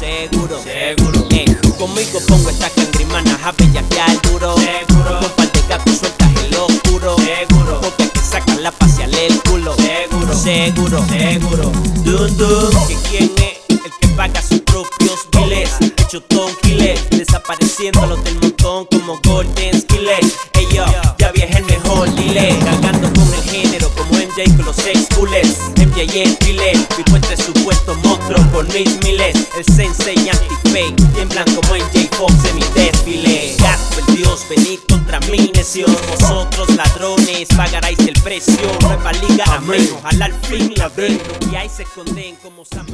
seguro, seguro. Eh, conmigo pongo esta cangrimana a bellaquear duro. Seguro. Con par de gatos sueltas el oscuro. Seguro. Porque hay que sacar la facial el culo. Seguro, seguro, seguro. Dun dun. Que quién es el que paga sus propios biles. Hecho tonquiles, desapareciendo los del montón como Golden Skillet. Ey yo, ya viejé el mejor dile. Cargando con el género como MJ con los sex bullets. MJ y el por mis miles. El sensei anti-fake, bien blanco como MJ Fox en mi desfile. Gato el dios, venid contra mí, necios. Vosotros ladrones, pagaréis el precio. Nueva liga, amén. Ojalá al fin la den. Y ahí se esconden como San